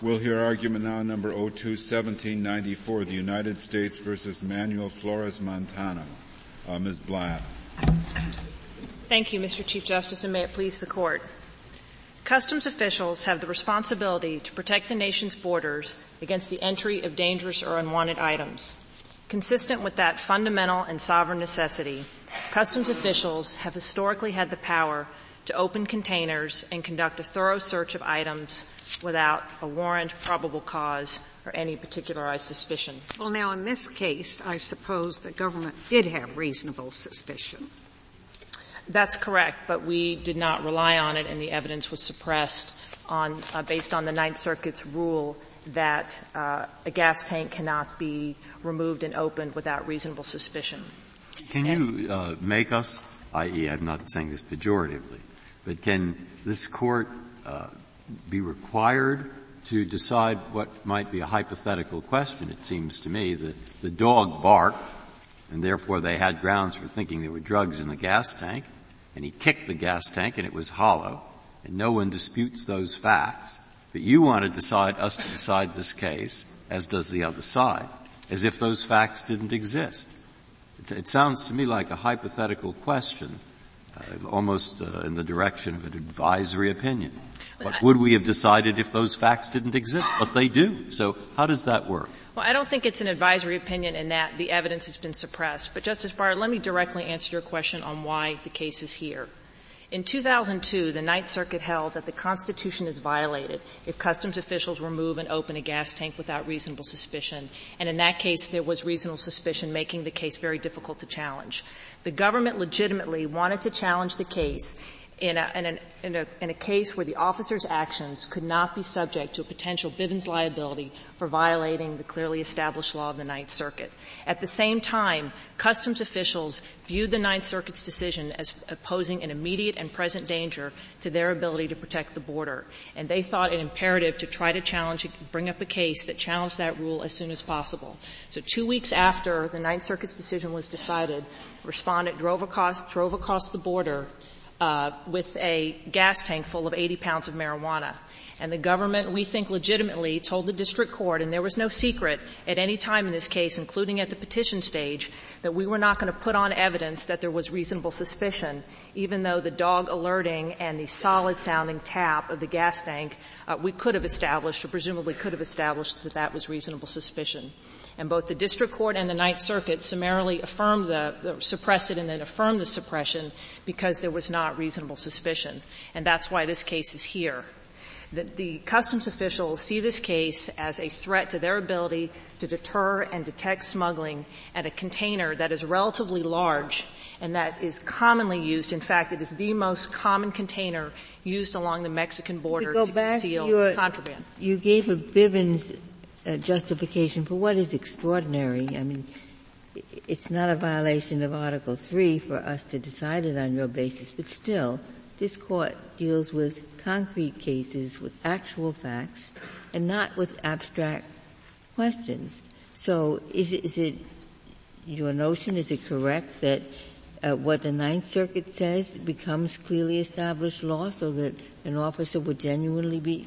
We'll hear argument now number 021794, the United States versus Manuel Flores Montano. Uh, Ms. Blatt. Thank you, Mr. Chief Justice, and may it please the court. Customs officials have the responsibility to protect the nation's borders against the entry of dangerous or unwanted items. Consistent with that fundamental and sovereign necessity, customs officials have historically had the power to open containers and conduct a thorough search of items without a warrant, probable cause, or any particularized suspicion. Well, now in this case, I suppose the government did have reasonable suspicion. That's correct, but we did not rely on it, and the evidence was suppressed on uh, based on the Ninth Circuit's rule that uh, a gas tank cannot be removed and opened without reasonable suspicion. Can and you uh, make us, i.e., I'm not saying this pejoratively, but can this court uh, be required to decide what might be a hypothetical question? It seems to me that the dog barked, and therefore they had grounds for thinking there were drugs in the gas tank, and he kicked the gas tank and it was hollow, and no one disputes those facts. But you want to decide us to decide this case, as does the other side, as if those facts didn't exist. It, it sounds to me like a hypothetical question uh, almost uh, in the direction of an advisory opinion. What would we have decided if those facts didn't exist? But they do. So how does that work? Well, I don't think it's an advisory opinion in that the evidence has been suppressed. But Justice Breyer, let me directly answer your question on why the case is here. In 2002, the Ninth Circuit held that the Constitution is violated if customs officials remove and open a gas tank without reasonable suspicion. And in that case, there was reasonable suspicion, making the case very difficult to challenge. The government legitimately wanted to challenge the case in a, in, in, a, in a, case where the officer's actions could not be subject to a potential Bivens liability for violating the clearly established law of the Ninth Circuit. At the same time, customs officials viewed the Ninth Circuit's decision as posing an immediate and present danger to their ability to protect the border. And they thought it imperative to try to challenge, bring up a case that challenged that rule as soon as possible. So two weeks after the Ninth Circuit's decision was decided, respondent drove across, drove across the border uh, with a gas tank full of 80 pounds of marijuana. And the government, we think legitimately, told the district court, and there was no secret at any time in this case, including at the petition stage, that we were not going to put on evidence that there was reasonable suspicion, even though the dog alerting and the solid sounding tap of the gas tank, uh, we could have established, or presumably could have established that that was reasonable suspicion and both the district court and the Ninth Circuit summarily affirmed the, the, suppressed it and then affirmed the suppression because there was not reasonable suspicion. And that's why this case is here. The, the, customs officials see this case as a threat to their ability to deter and detect smuggling at a container that is relatively large and that is commonly used. In fact, it is the most common container used along the Mexican border to, conceal your, contraband. You gave a Bivens justification for what is extraordinary. I mean, it's not a violation of Article 3 for us to decide it on your basis, but still, this court deals with concrete cases with actual facts and not with abstract questions. So is it, is it your notion, is it correct that uh, what the Ninth Circuit says becomes clearly established law so that an officer would genuinely be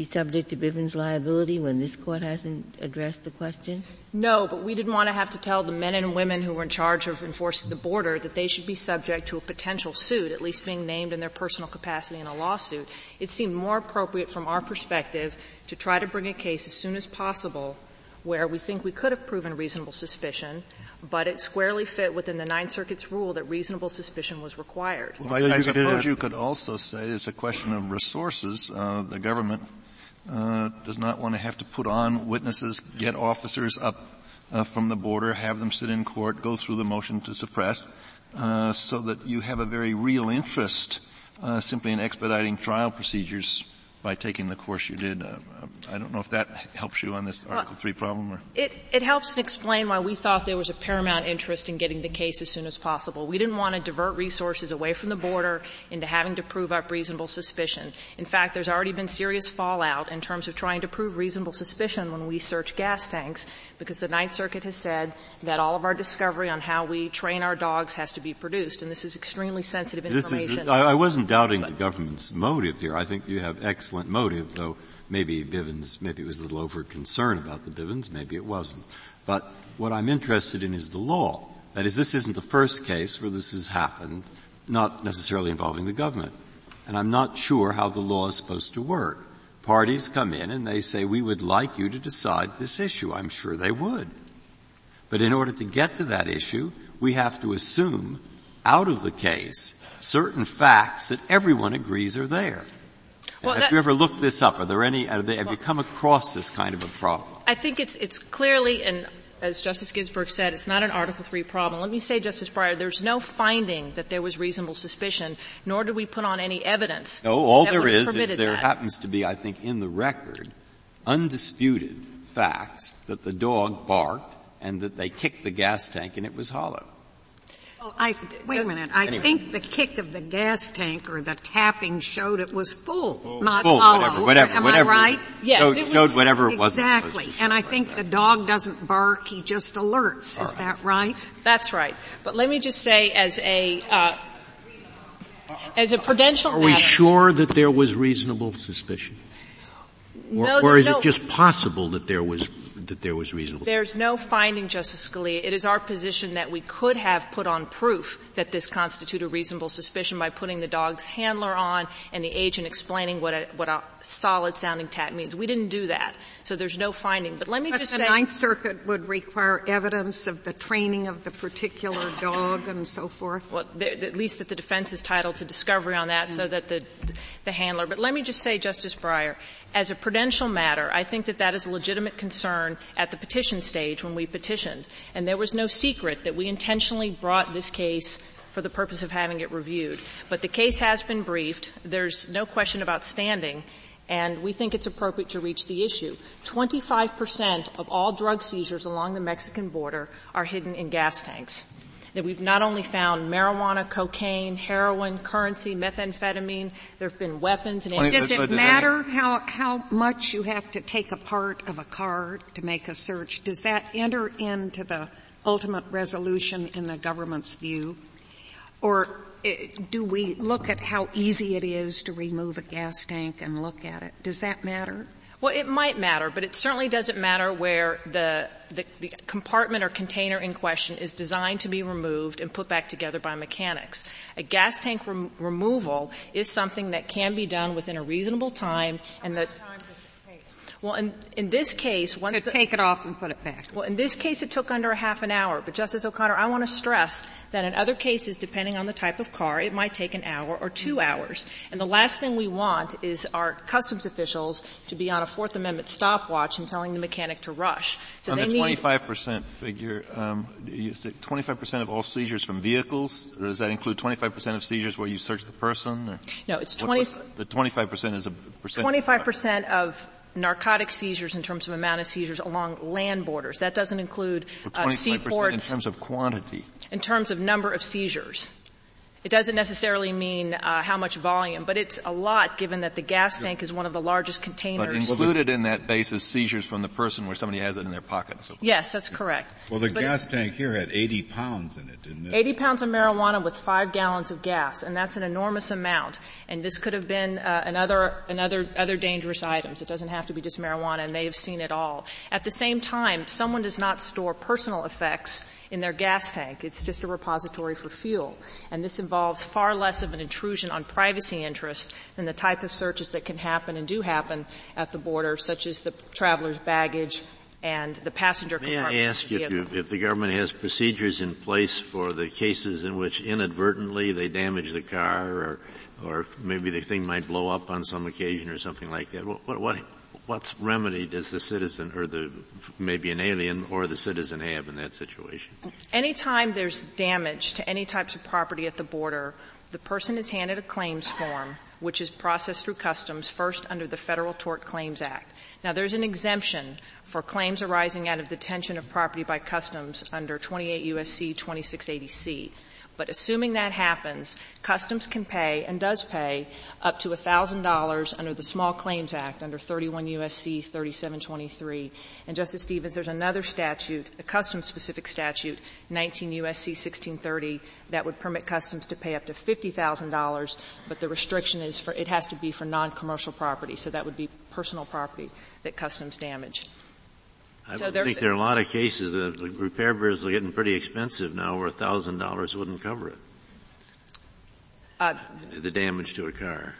be subject to Bivens liability when this court hasn't addressed the question? No, but we didn't want to have to tell the men and women who were in charge of enforcing the border that they should be subject to a potential suit, at least being named in their personal capacity in a lawsuit. It seemed more appropriate from our perspective to try to bring a case as soon as possible where we think we could have proven reasonable suspicion, but it squarely fit within the Ninth Circuit's rule that reasonable suspicion was required. Well, I, I suppose you could also say it's a question of resources. Uh, the government uh, does not want to have to put on witnesses, get officers up uh, from the border, have them sit in court, go through the motion to suppress, uh, so that you have a very real interest uh, simply in expediting trial procedures by taking the course you did. Uh, I don't know if that helps you on this Article 3 problem. Or? It, it helps to explain why we thought there was a paramount interest in getting the case as soon as possible. We didn't want to divert resources away from the border into having to prove up reasonable suspicion. In fact, there's already been serious fallout in terms of trying to prove reasonable suspicion when we search gas tanks because the Ninth Circuit has said that all of our discovery on how we train our dogs has to be produced, and this is extremely sensitive information. Is, I wasn't doubting but, the government's motive here. I think you have excellent excellent motive, though maybe Bivens, maybe it was a little over concern about the Bivens, maybe it wasn't. But what I'm interested in is the law. That is, this isn't the first case where this has happened, not necessarily involving the government. And I'm not sure how the law is supposed to work. Parties come in and they say, we would like you to decide this issue. I'm sure they would. But in order to get to that issue, we have to assume out of the case certain facts that everyone agrees are there. Well, have that, you ever looked this up? Are there any, are they, have well, you come across this kind of a problem? I think it's, it's clearly, and as Justice Ginsburg said, it's not an Article Three problem. Let me say, Justice Breyer, there's no finding that there was reasonable suspicion, nor did we put on any evidence. No, all there is is there that. happens to be, I think, in the record, undisputed facts that the dog barked and that they kicked the gas tank and it was hollow. Well, I, wait a minute. I anyway. think the kick of the gas tank or the tapping showed it was full, full. not full, hollow. Whatever, whatever, Am whatever. I right? Yes. Showed, it was, showed whatever it was. Exactly. And I think the dog doesn't bark, he just alerts. All Is right. that right? That's right. But let me just say as a, uh, as a prudential Are matter, we sure that there was reasonable suspicion? Or, no, or is no, it just possible that there was that there was reasonable. There's no finding, Justice Scalia. It is our position that we could have put on proof that this constituted reasonable suspicion by putting the dog's handler on and the agent explaining what a, what a solid sounding tap means. We didn't do that. So there's no finding. But let me but just the say. The Ninth Circuit would require evidence of the training of the particular dog and so forth. Well, at least that the defense is titled to discovery on that mm. so that the, the handler. But let me just say, Justice Breyer, as a prudential matter, I think that that is a legitimate concern at the petition stage when we petitioned. And there was no secret that we intentionally brought this case for the purpose of having it reviewed. But the case has been briefed. There's no question about standing. And we think it's appropriate to reach the issue. 25% of all drug seizures along the Mexican border are hidden in gas tanks that we've not only found marijuana, cocaine, heroin, currency, methamphetamine, there have been weapons and Does it matter how, how much you have to take apart of a car to make a search? Does that enter into the ultimate resolution in the government's view? Or eh, do we look at how easy it is to remove a gas tank and look at it? Does that matter? Well, it might matter, but it certainly doesn't matter where the, the, the, compartment or container in question is designed to be removed and put back together by mechanics. A gas tank rem- removal is something that can be done within a reasonable time and that well, in, in this case, once to the, take it off and put it back. Well, in this case, it took under a half an hour. But Justice O'Connor, I want to stress that in other cases, depending on the type of car, it might take an hour or two hours. And the last thing we want is our customs officials to be on a Fourth Amendment stopwatch and telling the mechanic to rush. So on they the 25% figure, um, 25% of all seizures from vehicles, or does that include 25% of seizures where you search the person? Or no, it's 20. What, the 25% is a percent. 25% of narcotic seizures in terms of amount of seizures along land borders. That doesn't include uh, seaports. In terms of quantity. In terms of number of seizures. It doesn't necessarily mean uh, how much volume, but it's a lot given that the gas tank is one of the largest containers. But included in that base is seizures from the person where somebody has it in their pocket. So yes, that's correct. Well, the but gas tank here had 80 pounds in it, didn't it? 80 pounds of marijuana with five gallons of gas, and that's an enormous amount. And this could have been uh, another, another, other dangerous items. It doesn't have to be just marijuana, and they have seen it all. At the same time, someone does not store personal effects in their gas tank. It's just a repository for fuel. And this involves far less of an intrusion on privacy interests than the type of searches that can happen and do happen at the border, such as the traveler's baggage and the passenger May compartment. I ask you if, if the government has procedures in place for the cases in which inadvertently they damage the car or or maybe the thing might blow up on some occasion or something like that. What, what, what what remedy does the citizen or the maybe an alien or the citizen have in that situation? Anytime there's damage to any types of property at the border, the person is handed a claims form which is processed through customs first under the Federal Tort Claims Act. Now there's an exemption for claims arising out of detention of property by customs under 28 USC 2680C. But assuming that happens, Customs can pay and does pay up to $1,000 under the Small Claims Act under 31 U.S.C. 3723. And Justice Stevens, there's another statute, a Customs specific statute, 19 U.S.C. 1630, that would permit Customs to pay up to $50,000, but the restriction is for, it has to be for non-commercial property, so that would be personal property that Customs damage. I So think there are a lot of cases, the repair bills are getting pretty expensive now where thousand dollars wouldn't cover it. Uh, The damage to a car.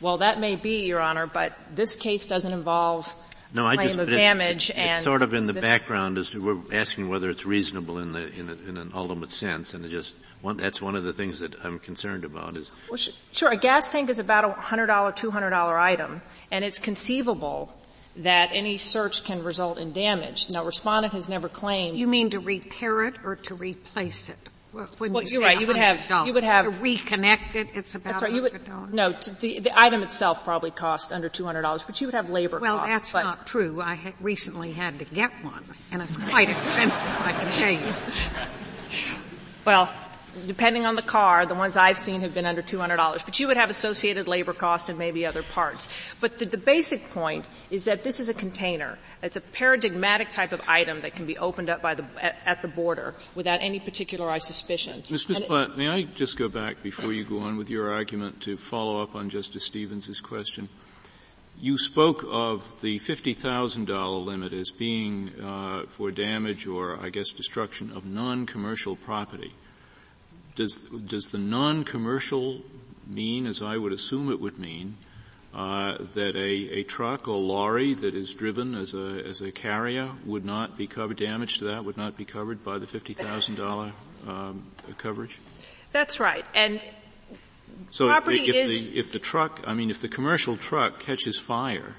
well, that may be, Your Honor, but this case doesn't involve No, I just, of damage it- and It's sort of in the the- background as to, we're asking whether it's reasonable in the, in, a, in an ultimate sense, and it just, one, that's one of the things that I'm concerned about is, Well, sure. A gas tank is about a $100, $200 item, and it's conceivable that any search can result in damage. Now, respondent has never claimed. You mean to repair it or to replace it? When Well, you you're right. You would have- you would have- To reconnect it, it's about that's right. You would, no, the, the item itself probably cost under $200, but you would have labor Well, costs. that's not true. I had recently had to get one, and it's quite expensive, I can tell you. Well, depending on the car, the ones I've seen have been under $200. But you would have associated labor cost and maybe other parts. But the, the basic point is that this is a container. It's a paradigmatic type of item that can be opened up by the, at, at the border without any particularized suspicion. It- Blatt, may I just go back before you go on with your argument to follow up on Justice Stevens' question? You spoke of the $50,000 limit as being uh, for damage or, I guess, destruction of non-commercial property. Does, does the non-commercial mean, as I would assume it would mean, uh, that a, a truck or lorry that is driven as a, as a carrier would not be covered, damage to that would not be covered by the $50,000 um, coverage? That's right. And So Property if, is- the, if the truck, I mean, if the commercial truck catches fire,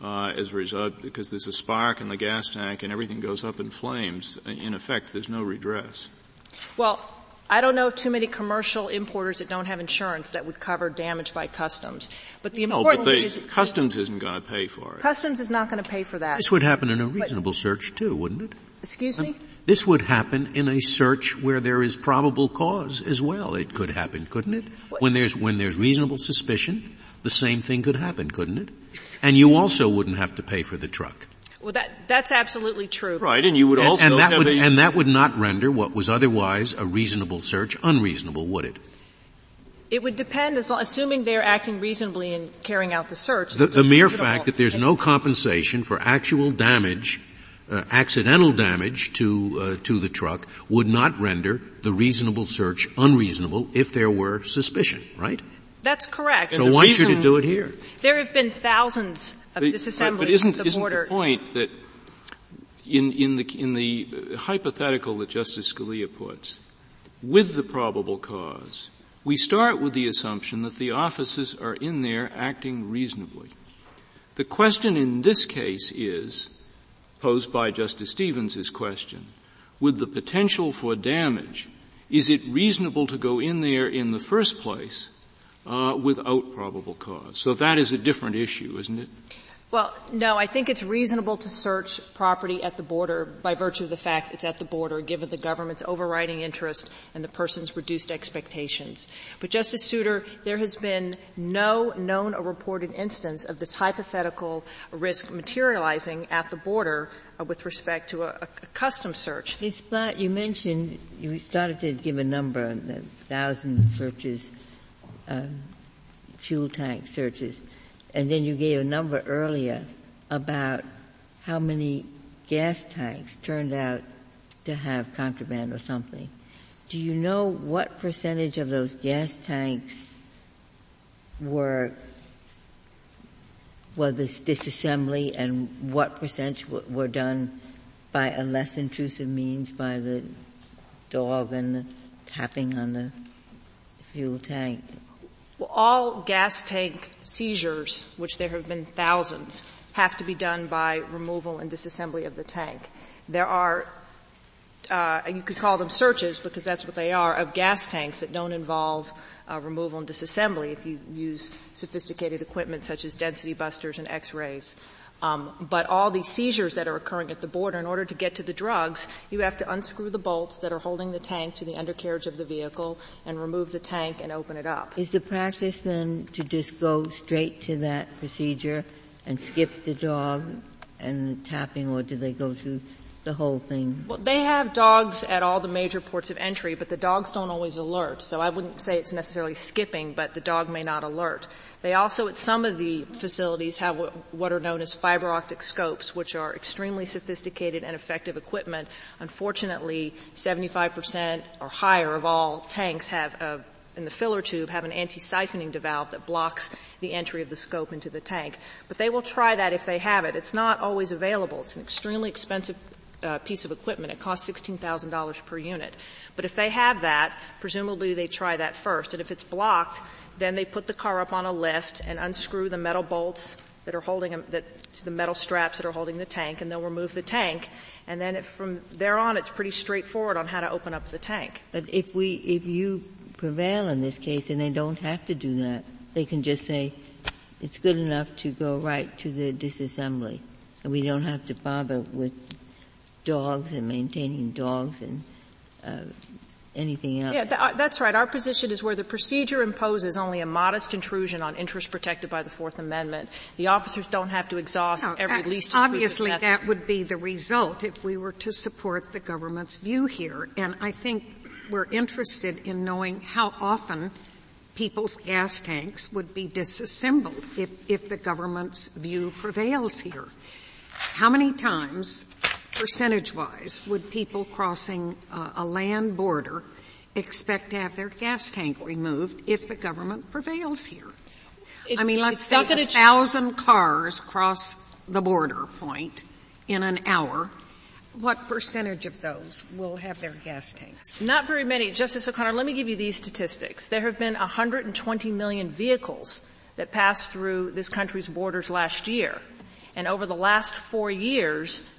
uh, as a result, because there's a spark in the gas tank and everything goes up in flames, in effect, there's no redress. Well, I don't know too many commercial importers that don't have insurance that would cover damage by customs. But the No, but important the thing is customs isn't going to pay for it. customs is not going to pay for that. This would happen in a reasonable search too, wouldn't it? Excuse me? This would happen in a search where there is probable cause as well. It could happen, couldn't it? When there's, when there's reasonable suspicion, the same thing could happen, couldn't it? And you also wouldn't have to pay for the truck. Well, that that's absolutely true. Right, and you would And, also and that have would, a, and that would not render what was otherwise a reasonable search unreasonable, would it? It would depend, as long, assuming they're acting reasonably in carrying out the search. The, the mere reasonable. fact that there's no compensation for actual damage, uh, accidental damage to uh, to the truck would not render the reasonable search unreasonable if there were suspicion, right? That's correct. So the why should reason- it do it here? There have been thousands of But- disassemblies but, but isn't, at the isn't border. the point that in, in the, in the hypothetical that Justice Scalia puts, with the probable cause, we start with the assumption that the officers are in there acting reasonably. The question in this case is, posed by Justice Stevens' question, with the potential for damage, is it reasonable to go in there in the first place uh, without probable cause? So that is a different issue, isn't it? Well, no, I think it's reasonable to search property at the border by virtue of the fact it's at the border, given the government's overriding interest and the person's reduced expectations. But Justice Souter, there has been no known or reported instance of this hypothetical risk materializing at the border uh, with respect to a, a custom search. Ms. Blatt, you mentioned, you started to give a number, the thousand searches, um, fuel tank searches, and then you gave a number earlier about how many gas tanks turned out to have contraband or something. Do you know what percentage of those gas tanks were were this disassembly and what percentage w- were done by a less intrusive means by the dog and the tapping on the fuel tank? Well, all gas tank seizures, which there have been thousands, have to be done by removal and disassembly of the tank. There are, uh, you could call them searches because that's what they are, of gas tanks that don't involve uh, removal and disassembly if you use sophisticated equipment such as density busters and x-rays. Um, but all these seizures that are occurring at the border, in order to get to the drugs, you have to unscrew the bolts that are holding the tank to the undercarriage of the vehicle and remove the tank and open it up. Is the practice then to just go straight to that procedure and skip the dog and the tapping, or do they go through the whole thing? Well, they have dogs at all the major ports of entry, but the dogs don't always alert. So I wouldn't say it's necessarily skipping, but the dog may not alert. They also, at some of the facilities, have what are known as fiber optic scopes, which are extremely sophisticated and effective equipment. Unfortunately, 75% or higher of all tanks have a in the filler tube have an anti-siphoning valve that blocks the entry of the scope into the tank. But they will try that if they have it. It's not always available. It's an extremely expensive uh, piece of equipment. It costs $16,000 per unit. But if they have that, presumably they try that first. And if it's blocked, then they put the car up on a lift and unscrew the metal bolts that are holding that, the metal straps that are holding the tank, and they'll remove the tank. And then from there on, it's pretty straightforward on how to open up the tank. But if we, if you prevail in this case and they don't have to do that, they can just say, it's good enough to go right to the disassembly. And we don't have to bother with dogs and maintaining dogs and uh, anything else. Yeah, th- uh, that's right. Our position is where the procedure imposes only a modest intrusion on interests protected by the Fourth Amendment. The officers don't have to exhaust no, every uh, least Obviously, method. that would be the result if we were to support the government's view here. And I think we're interested in knowing how often people's gas tanks would be disassembled if, if the government's view prevails here. How many times percentage-wise, would people crossing uh, a land border expect to have their gas tank removed if the government prevails here? It's, I mean, let's say a thousand cars cross the border point in an hour. What percentage of those will have their gas tanks? Not very many. Justice O'Connor, let me give you these statistics. There have been 120 million vehicles that passed through this country's borders last year. And over the last four years,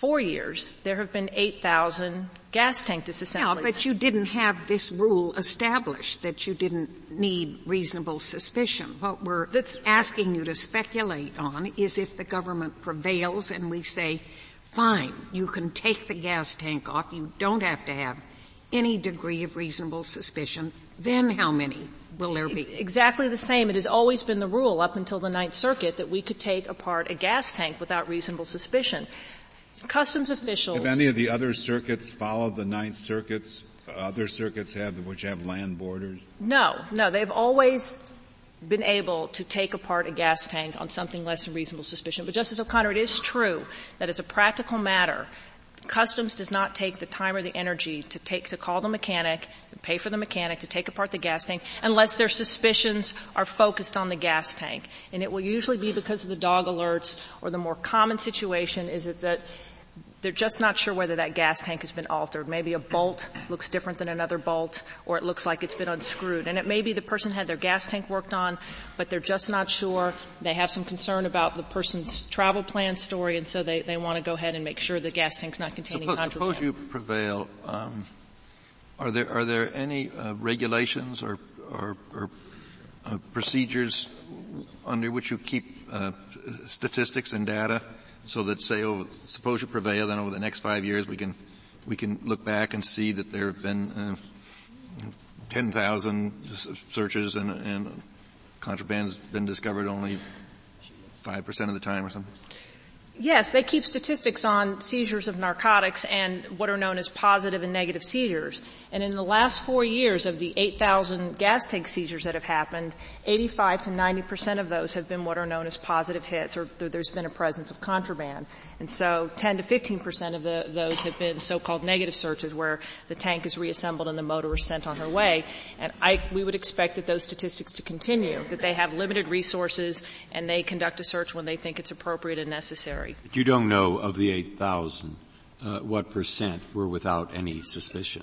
four years, there have been 8,000 gas tank disassemblies. Yeah, but you didn't have this rule established that you didn't need reasonable suspicion. What we're That's, asking you to speculate on is if the government prevails and we say, fine, you can take the gas tank off, you don't have to have any degree of reasonable suspicion, then how many will there be? Exactly the same. It has always been the rule up until the Ninth Circuit that we could take apart a gas tank without reasonable suspicion customs officials. Have any of the other circuits followed the Ninth Circuits? Uh, other circuits have, which have land borders? No, no. They've always been able to take apart a gas tank on something less than reasonable suspicion. But Justice O'Connor, it is true that as a practical matter, Customs does not take the time or the energy to take, to call the mechanic, pay for the mechanic to take apart the gas tank unless their suspicions are focused on the gas tank. And it will usually be because of the dog alerts or the more common situation is it that they're just not sure whether that gas tank has been altered. Maybe a bolt looks different than another bolt, or it looks like it's been unscrewed. And it may be the person had their gas tank worked on, but they're just not sure. They have some concern about the person's travel plan story, and so they, they want to go ahead and make sure the gas tank's not containing suppose, contraband. Suppose you prevail. Um, are there are there any uh, regulations or or, or uh, procedures under which you keep uh, statistics and data? So that say, oh, suppose you prevail, then over the next five years we can, we can look back and see that there have been uh, 10,000 searches and, and contraband's been discovered only 5% of the time or something? Yes, they keep statistics on seizures of narcotics and what are known as positive and negative seizures. And in the last four years of the 8,000 gas tank seizures that have happened, 85 to 90 percent of those have been what are known as positive hits, or there's been a presence of contraband. And so 10 to 15 percent of the, those have been so-called negative searches, where the tank is reassembled and the motor is sent on her way. And I, we would expect that those statistics to continue, that they have limited resources and they conduct a search when they think it's appropriate and necessary. But you don't know of the 8,000 uh, what percent were without any suspicion.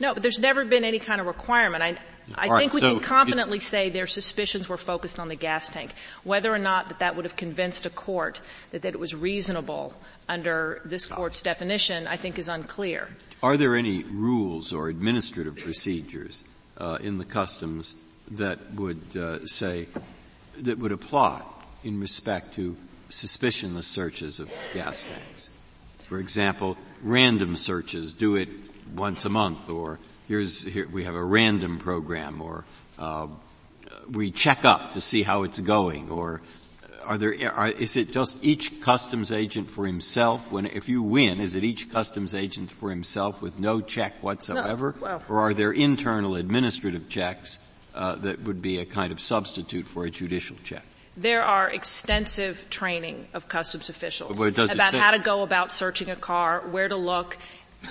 No, but there's never been any kind of requirement. I, I right, think we so can confidently say their suspicions were focused on the gas tank. Whether or not that that would have convinced a court that, that it was reasonable under this court's definition, I think is unclear. Are there any rules or administrative procedures uh, in the customs that would uh, say that would apply in respect to suspicionless searches of gas tanks. For example, random searches, do it once a month, or here's, here, we have a random program, or uh, we check up to see how it's going, or are there, are, is it just each customs agent for himself? When, if you win, is it each customs agent for himself with no check whatsoever? No, well, or are there internal administrative checks uh, that would be a kind of substitute for a judicial check? There are extensive training of customs officials Well, does it about how to go about searching a car, where to look,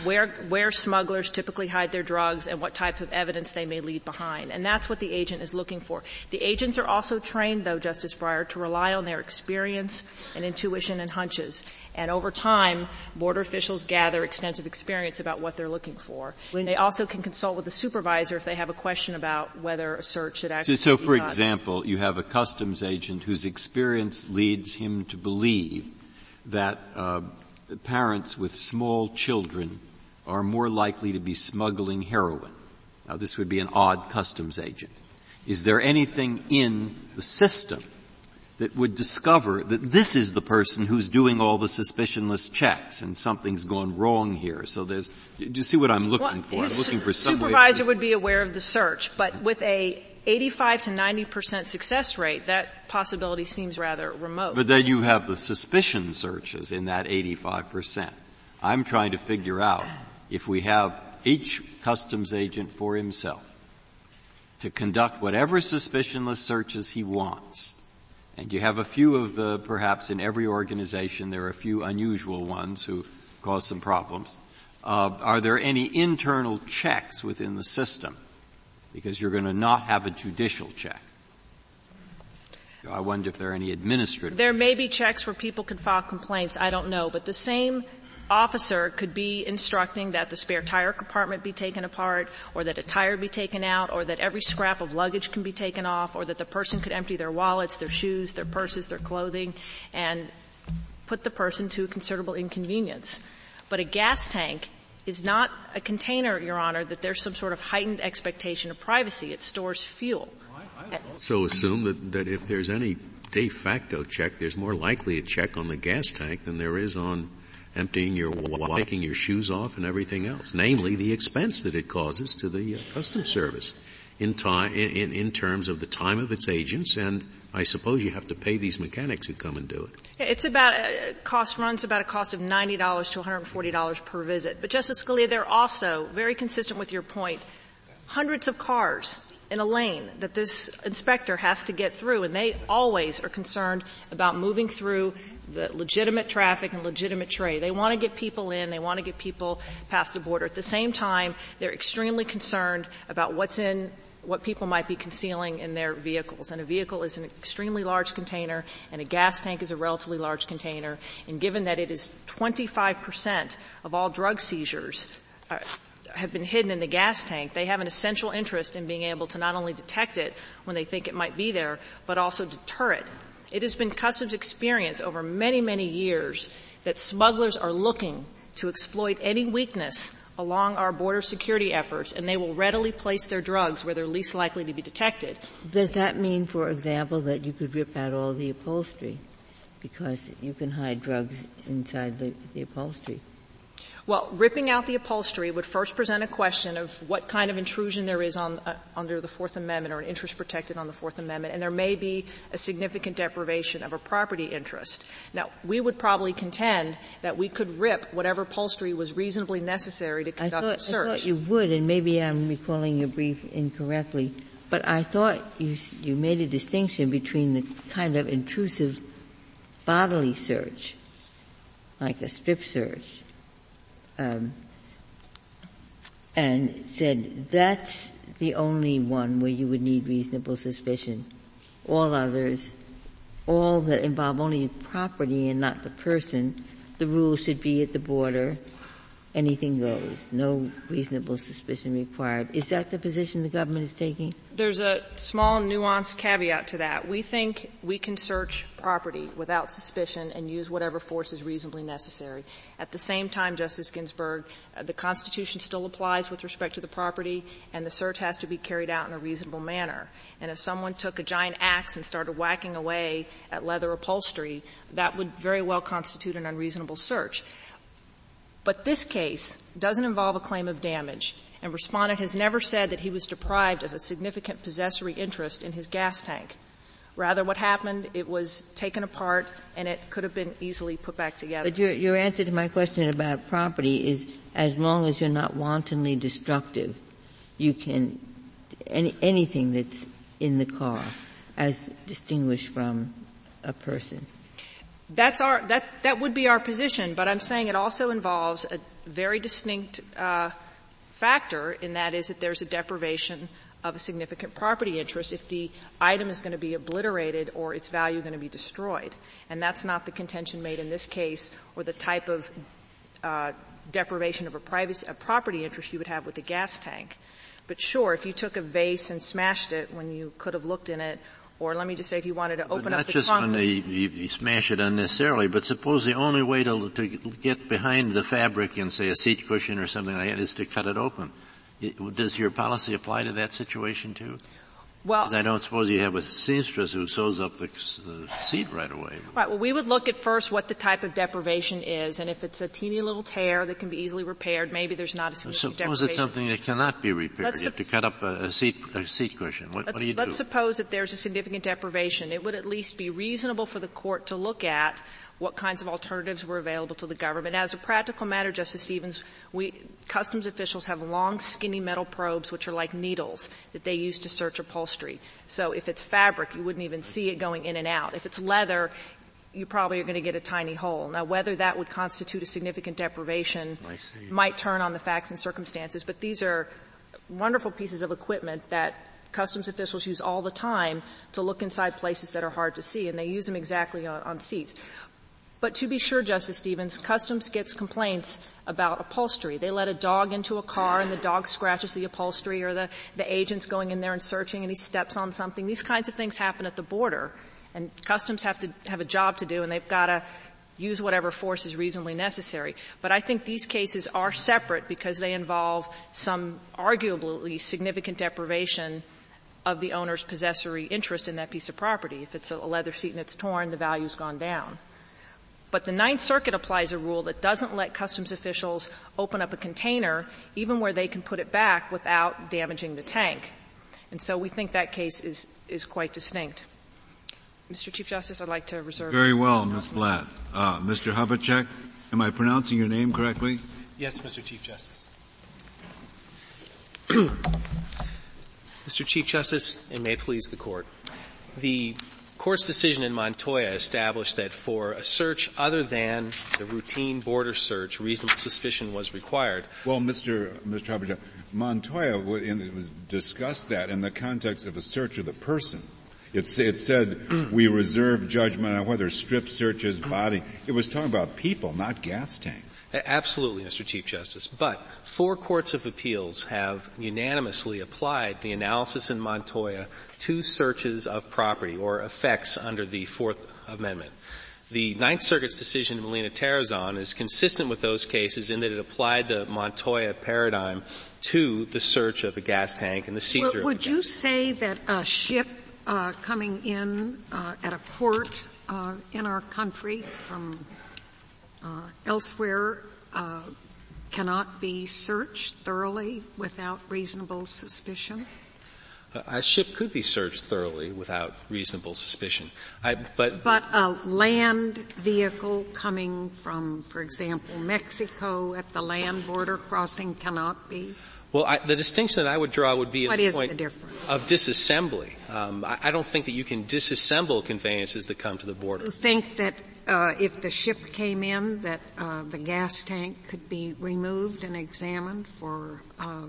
where, where smugglers typically hide their drugs, and what type of evidence they may leave behind. And that's what the agent is looking for. The agents are also trained, though, Justice Breyer, to rely on their experience and intuition and hunches. And over time, border officials gather extensive experience about what they're looking for. When- they also can consult with the supervisor if they have a question about whether a search should actually So, so for done. example, you have a customs agent whose experience leads him to believe that uh, parents with small children are more likely to be smuggling heroin. Now, this would be an odd customs agent. Is there anything in the system that would discover that this is the person who's doing all the suspicionless checks and something's gone wrong here? So there's, do you see what I'm looking Well, for? I'm looking for some way- supervisor would be aware of the search, but with a 85 to 90 percent success rate, that possibility seems rather remote. But then you have the suspicion searches in that 85%. I'm trying to figure out if we have each customs agent for himself to conduct whatever suspicionless searches he wants. And you have a few of the, perhaps in every organization, there are a few unusual ones who cause some problems. Uh, are there any internal checks within the system? Because you're going to not have a judicial check. I wonder if there are any administrative. There may be checks where people can file complaints, I don't know, but the same officer could be instructing that the spare tire compartment be taken apart, or that a tire be taken out, or that every scrap of luggage can be taken off, or that the person could empty their wallets, their shoes, their purses, their clothing, and put the person to considerable inconvenience. But a gas tank is not a container, Your Honor, that there's some sort of heightened expectation of privacy. It stores fuel. So assume that, that if there's any de facto check, there's more likely a check on the gas tank than there is on emptying your, taking your shoes off and everything else. Namely, the expense that it causes to the uh, customs service in time, in, in, in terms of the time of its agents and I suppose you have to pay these mechanics who come and do it. It's about, uh, cost runs about a cost of $90 to $140 per visit. But Justice Scalia, they're also, very consistent with your point, hundreds of cars in a lane that this inspector has to get through, and they always are concerned about moving through the legitimate traffic and legitimate trade. They want to get people in, they want to get people past the border. At the same time, they're extremely concerned about what's in what people might be concealing in their vehicles. And a vehicle is an extremely large container, and a gas tank is a relatively large container. And given that it is 25% of all drug seizures uh, have been hidden in the gas tank, they have an essential interest in being able to not only detect it when they think it might be there, but also deter it. It has been customs experience over many, many years that smugglers are looking to exploit any weakness along our border security efforts, and they will readily place their drugs where they're least likely to be detected. Does that mean, for example, that you could rip out all the upholstery? Because you can hide drugs inside the, the upholstery. Well, ripping out the upholstery would first present a question of what kind of intrusion there is on, uh, under the Fourth Amendment or an interest protected on the Fourth Amendment, and there may be a significant deprivation of a property interest. Now, we would probably contend that we could rip whatever upholstery was reasonably necessary to I conduct thought, the search. I thought you would, and maybe I'm recalling your brief incorrectly, but I thought you, you made a distinction between the kind of intrusive bodily search, like a strip search, um, and said that's the only one where you would need reasonable suspicion. All others, all that involve only property and not the person, the rule should be at the border anything goes, no reasonable suspicion required. Is that the position the government is taking? There's a small nuanced caveat to that. We think we can search property without suspicion and use whatever force is reasonably necessary. At the same time, Justice Ginsburg, uh, the Constitution still applies with respect to the property and the search has to be carried out in a reasonable manner. And if someone took a giant axe and started whacking away at leather upholstery, that would very well constitute an unreasonable search. But this case doesn't involve a claim of damage, and respondent has never said that he was deprived of a significant possessory interest in his gas tank. Rather, what happened, it was taken apart and it could have been easily put back together. But your, your answer to my question about property is as long as you're not wantonly destructive, you can, any, anything that's in the car as distinguished from a person. That's our, that, that would be our position, but I'm saying it also involves a very distinct, uh, factor, and that is that there's a deprivation of a significant property interest if the item is going to be obliterated or its value going to be destroyed. And that's not the contention made in this case or the type of uh, deprivation of a, privacy, a property interest you would have with a gas tank. But sure, if you took a vase and smashed it when you could have looked in it or let me just say if you wanted to open but up the just trunk. when you, you, smash it unnecessarily, but suppose the only way to, to get behind the fabric in say a seat cushion or something like that is to cut it open. Does your policy apply to that situation too? Well, I don't suppose you have a seamstress who sews up the seat right away. Right. Well, we would look at first what the type of deprivation is, and if it's a teeny little tear that can be easily repaired, maybe there's not a significant suppose deprivation. it's something that cannot be repaired. Let's you have to cut up a, a seat a seat cushion. What, what do you do? Let's suppose that there's a significant deprivation. It would at least be reasonable for the court to look at what kinds of alternatives were available to the government. As a practical matter, Justice Stevens, we, customs officials have long, skinny metal probes, which are like needles, that they use to search upholstery. So if it's fabric, you wouldn't even see it going in and out. If it's leather, you probably are going to get a tiny hole. Now, whether that would constitute a significant deprivation might turn on the facts and circumstances, but these are wonderful pieces of equipment that customs officials use all the time to look inside places that are hard to see, and they use them exactly on, on seats. But to be sure, Justice Stevens, Customs gets complaints about upholstery. They let a dog into a car and the dog scratches the upholstery or the, the agent's going in there and searching and he steps on something. These kinds of things happen at the border. And Customs have to have a job to do and they've got to use whatever force is reasonably necessary. But I think these cases are separate because they involve some arguably significant deprivation of the owner's possessory interest in that piece of property. If it's a leather seat and it's torn, the value's gone down. But the Ninth Circuit applies a rule that doesn't let customs officials open up a container even where they can put it back without damaging the tank. And so we think that case is, is quite distinct. Mr. Chief Justice, I'd like to reserve. Very well, Ms. Blatt. Uh, Mr. Hubachek, am I pronouncing your name correctly? Yes, Mr. Chief Justice. Mr. Chief Justice, and may it please the Court. The court's decision in Montoya established that for a search other than the routine border search, reasonable suspicion was required. Well, Mr. Mr. Hubbard, Montoya discussed that in the context of a search of the person. It, it said we reserve judgment on whether strip searches, body. It was talking about people, not gas tanks. Absolutely, Mr. Chief Justice. But four courts of appeals have unanimously applied the analysis in Montoya to searches of property or effects under the Fourth Amendment. The Ninth Circuit's decision in Molina Tarazon is consistent with those cases in that it applied the Montoya paradigm to the search of a gas tank and the seizure well, Would you say that a ship uh, coming in uh, at a port uh, in our country from uh, elsewhere uh, cannot be searched thoroughly without reasonable suspicion? A ship could be searched thoroughly without reasonable suspicion. I, but, but a land vehicle coming from, for example, Mexico at the land border crossing cannot be? Well, I, the distinction that I would draw would be what the is point the difference? of disassembly. Um, I, I, don't think that you can disassemble conveyances that come to the border. You think that uh, if the ship came in, that uh, the gas tank could be removed and examined for uh,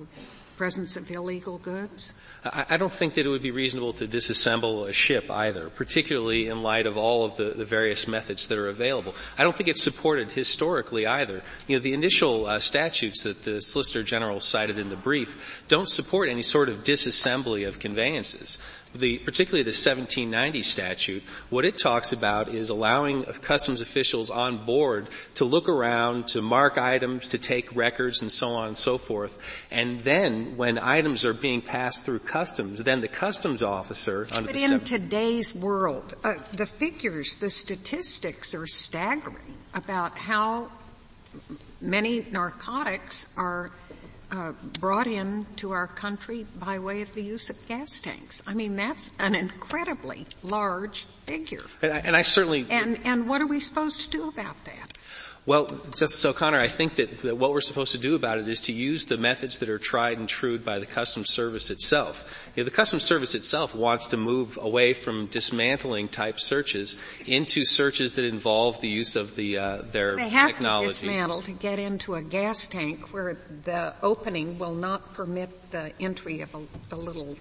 presence of illegal goods? I, don't think that it would be reasonable to disassemble a ship either, particularly in light of all of the, the various methods that are available. I don't think it's supported historically either. You know, the initial uh, statutes that the Solicitor General cited in the brief don't support any sort of disassembly of conveyances the, particularly the 1790 statute, what it talks about is allowing customs officials on board to look around, to mark items, to take records, and so on and so forth. And then, when items are being passed through customs, then the customs officer. Under but in today's world, uh, the figures, the statistics are staggering about how many narcotics are uh, brought in to our country by way of the use of gas tanks. I mean, that's an incredibly large figure. And I, and I certainly. And and what are we supposed to do about that? Well, Justice O'Connor, I think that, that, what we're supposed to do about it is to use the methods that are tried and true by the Customs Service itself. You know, the Customs Service itself wants to move away from dismantling type searches into searches that involve the use of the uh, their they have technology. to dismantle to get into a gas tank where the opening will not permit the entry of a, the little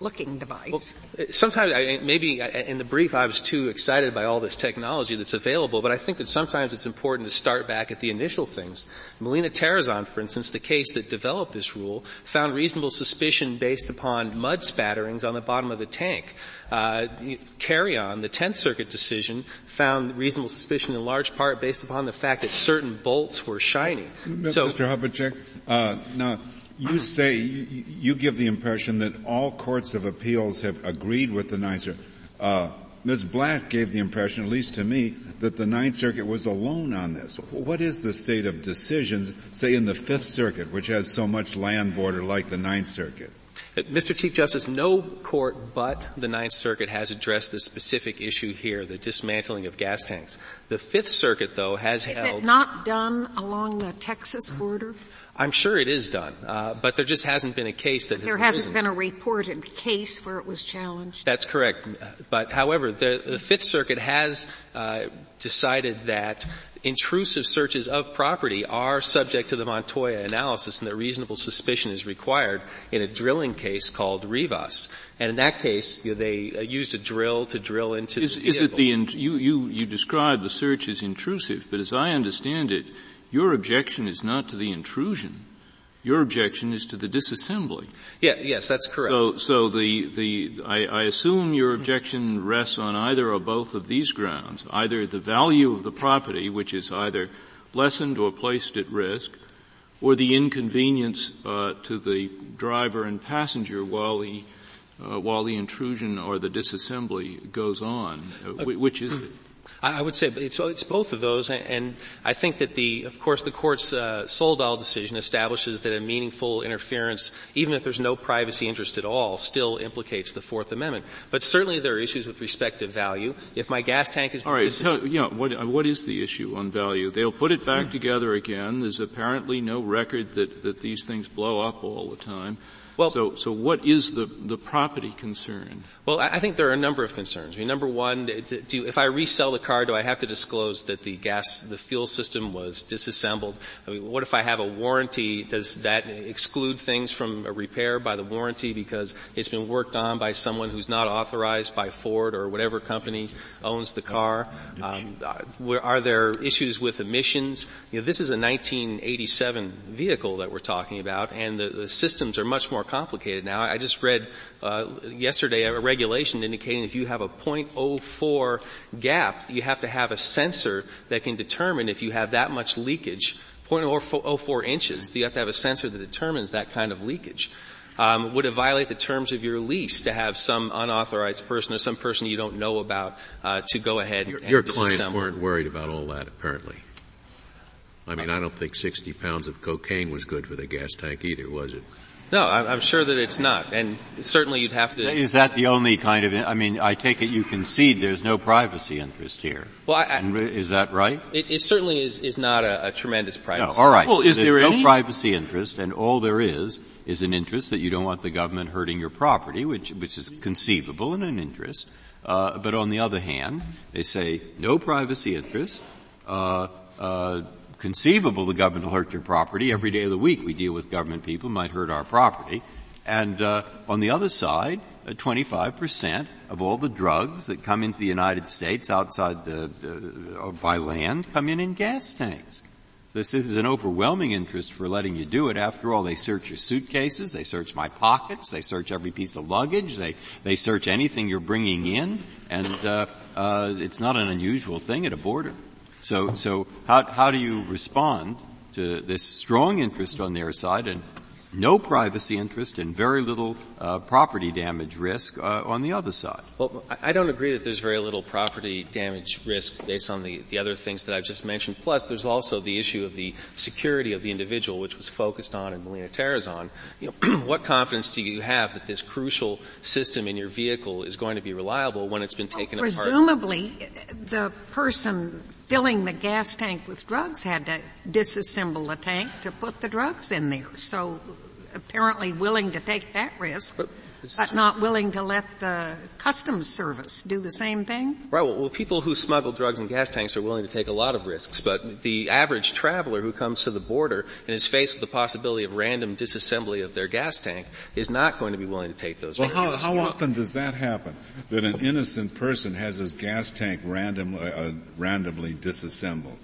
looking device. Well, sometimes, I, maybe in the brief I was too excited by all this technology that's available, but I think that sometimes it's important to start back at the initial things. Molina Tarazon, for instance, the case that developed this rule, found reasonable suspicion based upon mud spatterings on the bottom of the tank. Uh, Carreon, the Tenth Circuit decision, found reasonable suspicion in large part based upon the fact that certain bolts were shiny. So, Mr. Hubachek, uh, now you say, you, you, give the impression that all courts of appeals have agreed with the Ninth Circuit. Uh, Ms. Blatt gave the impression, at least to me, that the Ninth Circuit was alone on this. What is the state of decisions, say in the Fifth Circuit, which has so much land border like the Ninth Circuit? Uh, Mr. Chief Justice, no court but the Ninth Circuit has addressed the specific issue here, the dismantling of gas tanks. The Fifth Circuit, though, has is held. Is it not done along the Texas border? I'm sure it is done, uh, but there just hasn't been a case that there hasn't been a reported case where it was challenged. That's correct. But however, the, the Fifth Circuit has uh, decided that intrusive searches of property are subject to the Montoya analysis and that reasonable suspicion is required in a drilling case called Rivas. And in that case, you know, they uh, used a drill to drill into is, the Is it the, in, you, you, you describe the search as intrusive, but as I understand it, your objection is not to the intrusion. Your objection is to the disassembly. Yeah, yes, that's correct. So, so the, the, I, I assume your objection rests on either or both of these grounds. Either the value of the property, which is either lessened or placed at risk, or the inconvenience uh, to the driver and passenger while the uh, while the intrusion or the disassembly goes on. Uh, which is it? I would say it's, it's both of those, and I think that the, of course, the court's uh, Soldal decision establishes that a meaningful interference, even if there's no privacy interest at all, still implicates the Fourth Amendment. But certainly there are issues with respect to value. If my gas tank is all right, so, yeah, what, what is the issue on value? They'll put it back together again. There's apparently no record that that these things blow up all the time. Well, so, so what is the, the property concern? Well, I think there are a number of concerns. I mean, number one, if I resell the car, do I have to disclose that the gas, the fuel system was disassembled? I mean, what if I have a warranty? Does that exclude things from a repair by the warranty because it's been worked on by someone who's not authorized by Ford or whatever company owns the car? Um, are there issues with emissions? You know, this is a 1987 vehicle that we're talking about, and the, the systems are much more complicated now. I just read uh, yesterday a regulation indicating if you have a 0.04 gap, you have to have a sensor that can determine if you have that much leakage, 0.04 inches. You have to have a sensor that determines that kind of leakage. Um, would it violate the terms of your lease to have some unauthorized person or some person you don't know about uh, to go ahead your, and your clients weren't worried about all that apparently i mean i don't think 60 pounds of cocaine was good for the gas tank either was it no, I'm sure that it's not, and certainly you'd have to. Is that the only kind of? I mean, I take it you concede there's no privacy interest here. Well, I, is that right? It, it certainly is, is not a, a, tremendous privacy. No, all right. Well, so is there no any? privacy interest, and all there is is an interest that you don't want the government hurting your property, which which is conceivable and an interest. Uh, but on the other hand, they say no privacy interest. Uh, uh, conceivable the government will hurt your property. Every day of the week we deal with government people might hurt our property. And uh, on the other side, uh, 25% of all the drugs that come into the United States outside the, uh, by land come in in gas tanks. This is an overwhelming interest for letting you do it. After all, they search your suitcases, they search my pockets, they search every piece of luggage, they, they search anything you're bringing in, and uh, uh, it's not an unusual thing at a border. So, so how, how do you respond to this strong interest on their side and no privacy interest and very little uh, property damage risk uh, on the other side. Well, I don't agree that there's very little property damage risk based on the, the other things that I've just mentioned. Plus, there's also the issue of the security of the individual, which was focused on in Molina Tarazon. You know, what confidence do you have that this crucial system in your vehicle is going to be reliable when it's been taken well, presumably, apart? Presumably, the person filling the gas tank with drugs had to disassemble the tank to put the drugs in there. So apparently willing to take that risk. But, but not willing to let the customs service do the same thing? Right. Well, well, people who smuggle drugs and gas tanks are willing to take a lot of risks, but the average traveler who comes to the border and is faced with the possibility of random disassembly of their gas tank is not going to be willing to take those well, risks. How, how often does that happen? That an innocent person has his gas tank random, uh, randomly disassembled?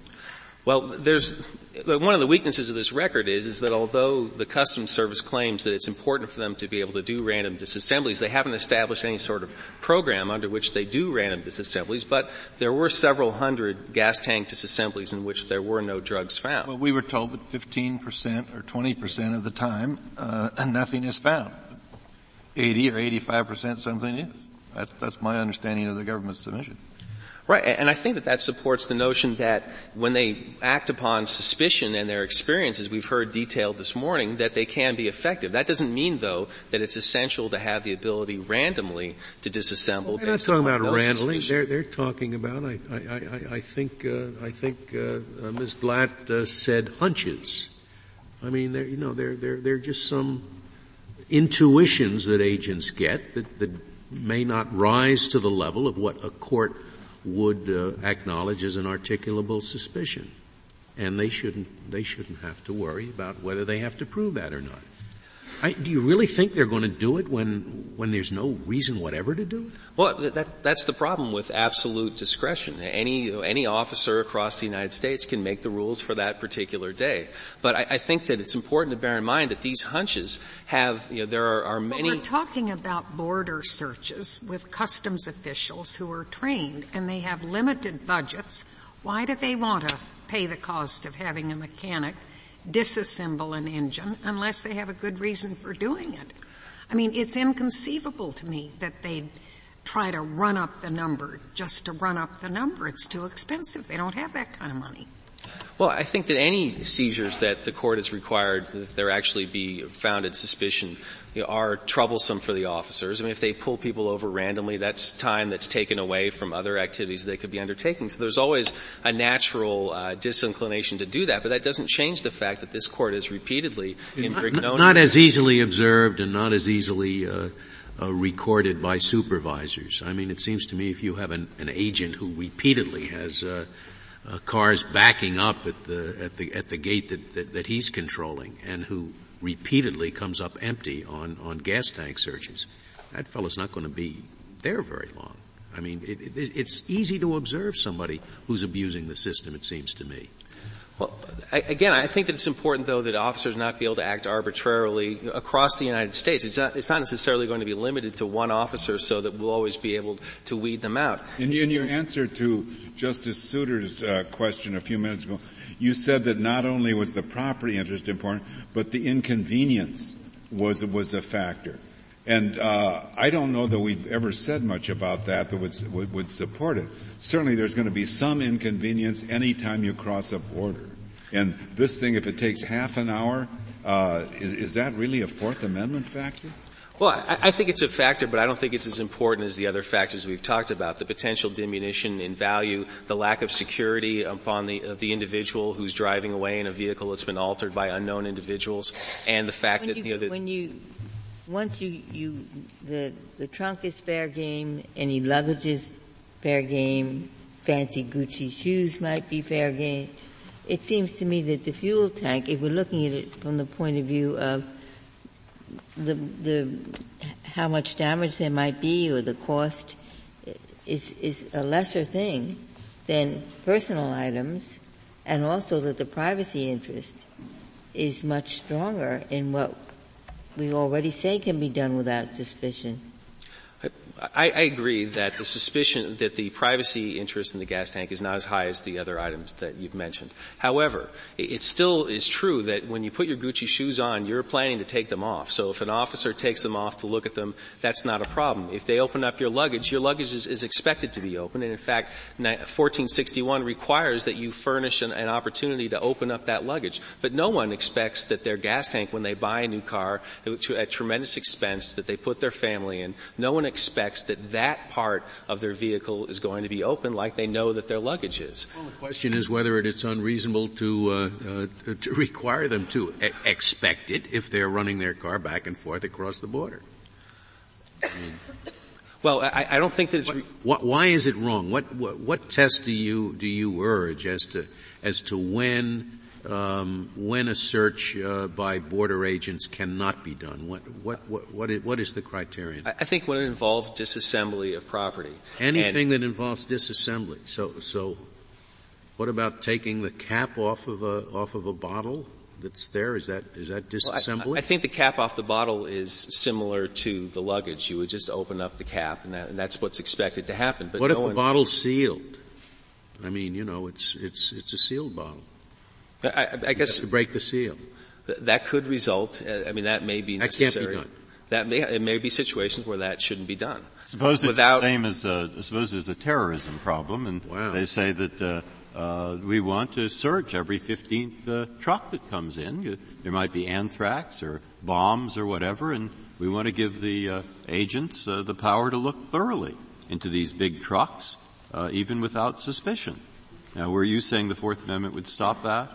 Well, there's one of the weaknesses of this record is, is that although the Customs Service claims that it's important for them to be able to do random disassemblies, they haven't established any sort of program under which they do random disassemblies, but there were several hundred gas tank disassemblies in which there were no drugs found. Well, we were told that 15% or 20% of the time, uh, nothing is found. 80 or 85% something is. That, that's my understanding of the government's submission. Right, and I think that that supports the notion that when they act upon suspicion and their experiences, we've heard detailed this morning, that they can be effective. That doesn't mean, though, that it's essential to have the ability randomly to disassemble. Well, they're not talking about randomly. They're, they're talking about. I, I, I, I think uh, I think uh, uh, Ms. Blatt uh, said hunches. I mean, you know, they're they're they're just some intuitions that agents get that, that may not rise to the level of what a court would uh, acknowledge as an articulable suspicion. And they shouldn't, they shouldn't have to worry about whether they have to prove that or not. I, do you really think they're going to do it when when there's no reason whatever to do it? Well, that, that's the problem with absolute discretion. Any any officer across the United States can make the rules for that particular day. But I, I think that it's important to bear in mind that these hunches have you know there are, are many. Well, we're talking about border searches with customs officials who are trained and they have limited budgets. Why do they want to pay the cost of having a mechanic disassemble an engine unless they have a good reason for doing it. I mean, it's inconceivable to me that they'd try to run up the number just to run up the number. It's too expensive. They don't have that kind of money. Well, I think that any seizures that the court has required that there actually be founded suspicion are troublesome for the officers. I mean, if they pull people over randomly, that's time that's taken away from other activities they could be undertaking. So there's always a natural uh, disinclination to do that, but that doesn't change the fact that this court has repeatedly in not, not, not as easily observed and not as easily uh, uh, recorded by supervisors. I mean, it seems to me if you have an, an agent who repeatedly has uh, cars backing up at the at the at the gate that, that, that he's controlling and who repeatedly comes up empty on on gas tank searches. That fellow's not going to be there very long. I mean, it, it, it's easy to observe somebody who's abusing the system. It seems to me. Well, again, I think that it's important, though, that officers not be able to act arbitrarily across the United States. It's not, it's not necessarily going to be limited to one officer so that we'll always be able to weed them out. In, in your answer to Justice Souter's uh, question a few minutes ago, you said that not only was the property interest important, but the inconvenience was, was a factor. And uh, I don't know that we've ever said much about that that would, would, would support it. Certainly, there's going to be some inconvenience anytime you cross a border. And this thing, if it takes half an hour, uh, is, is, that really a Fourth Amendment factor? Well, I, I, think it's a factor, but I don't think it's as important as the other factors we've talked about. The potential diminution in value, the lack of security upon the, of the individual who's driving away in a vehicle that's been altered by unknown individuals, and the fact when that, you, you know, that when you, once you, you, the, the trunk is fair game, any luggage is fair game, fancy Gucci shoes might be fair game, it seems to me that the fuel tank, if we're looking at it from the point of view of the, the, how much damage there might be or the cost is, is a lesser thing than personal items and also that the privacy interest is much stronger in what we already say can be done without suspicion. I, I, agree that the suspicion that the privacy interest in the gas tank is not as high as the other items that you've mentioned. However, it still is true that when you put your Gucci shoes on, you're planning to take them off. So if an officer takes them off to look at them, that's not a problem. If they open up your luggage, your luggage is, is expected to be open. And in fact, 1461 requires that you furnish an, an opportunity to open up that luggage. But no one expects that their gas tank, when they buy a new car, at tremendous expense that they put their family in, no one expects that that part of their vehicle is going to be open like they know that their luggage is. Well, the question is whether it's unreasonable to, uh, uh, to require them to e- expect it if they're running their car back and forth across the border. I mean, well, I, I, don't think that it's. Re- what, why is it wrong? What, what, what test do you do you urge as to as to when um, when a search uh, by border agents cannot be done? What, what, what, what, is, what is the criterion? I think when it involves disassembly of property. Anything and that involves disassembly. So, so, what about taking the cap off of a, off of a bottle? That's there. Is that is that disassembly? Well, I, I, think the cap off the bottle is similar to the luggage. You would just open up the cap, and, that, and that's what's expected to happen. But what no if the one, bottle's sealed? I mean, you know, it's it's it's a sealed bottle. I, I guess to break the seal. Th- that could result. Uh, I mean, that may be necessary. that. Can't be done. That may it may be situations where that shouldn't be done. Suppose Without, it's the same as uh, suppose there's a terrorism problem, and wow. they say that. Uh, uh, we want to search every 15th uh, truck that comes in. There might be anthrax or bombs or whatever, and we want to give the uh, agents uh, the power to look thoroughly into these big trucks, uh, even without suspicion. Now, were you saying the Fourth Amendment would stop that?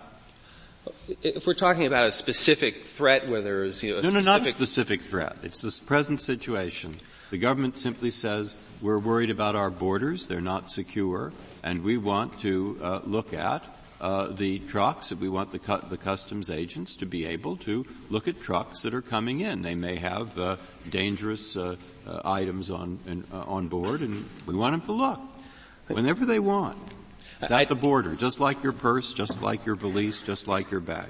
If we're talking about a specific threat where there is, you know, no, no, specific not specific threat. It's the present situation. The government simply says we're worried about our borders; they're not secure, and we want to uh, look at uh, the trucks. We want the, cu- the, customs agents to be able to look at trucks that are coming in. They may have uh, dangerous uh, uh, items on in, uh, on board, and we want them to look whenever they want. It's at the border, just like your purse, just like your valise, just like your bag.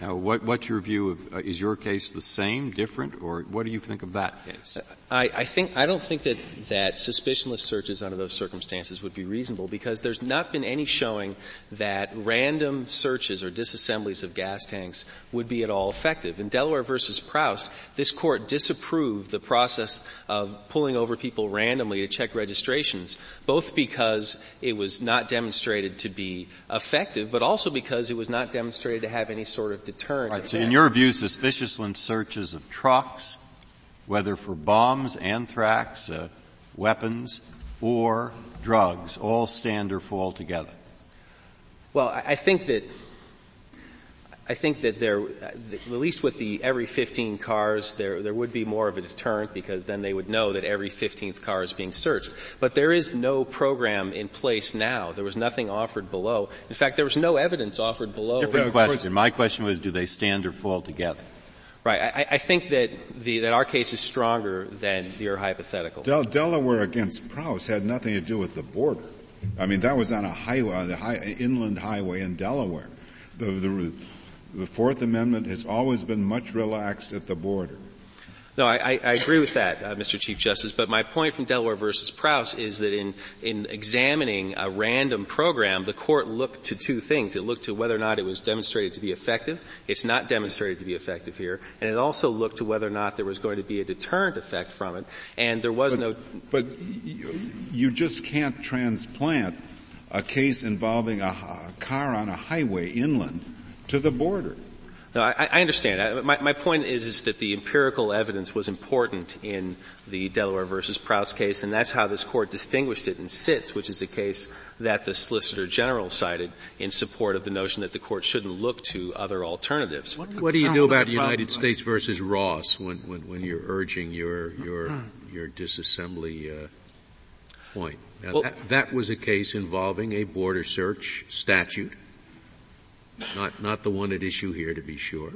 Now, what, what's your view of, uh, is your case the same, different, or what do you think of that case? I, I think, I don't think that, that suspicionless searches under those circumstances would be reasonable because there's not been any showing that random searches or disassemblies of gas tanks would be at all effective. In Delaware versus Prowse, this court disapproved the process of pulling over people randomly to check registrations, both because it was not demonstrated to be effective, but also because it was not demonstrated to have any sort of deterrent. Right, so in your view, suspicious searches of trucks, whether for bombs, anthrax, uh, weapons, or drugs, all stand or fall together? Well, I think that I think that there, at least with the every 15 cars, there, there would be more of a deterrent because then they would know that every 15th car is being searched. But there is no program in place now. There was nothing offered below. In fact, there was no evidence offered below. Different question. My question was, do they stand or fall together? Right. I, I think that the, that our case is stronger than your hypothetical. Del- Delaware against Prowse had nothing to do with the border. I mean, that was on a highway, uh, the high, inland highway in Delaware. The, the, the Fourth Amendment has always been much relaxed at the border. No, I, I agree with that, uh, Mr. Chief Justice. But my point from Delaware versus Prowse is that in in examining a random program, the court looked to two things. It looked to whether or not it was demonstrated to be effective. It's not demonstrated to be effective here, and it also looked to whether or not there was going to be a deterrent effect from it. And there was but, no. But you, you just can't transplant a case involving a, a car on a highway inland to the border. No, I, I understand. My, my, point is, is that the empirical evidence was important in the Delaware versus Prowse case, and that's how this court distinguished it in Sitz, which is a case that the Solicitor General cited in support of the notion that the court shouldn't look to other alternatives. What, what do you do about United States versus Ross when, when, when you're urging your your your disassembly uh, point? Now, well, that, that was a case involving a border search statute Not, not the one at issue here to be sure.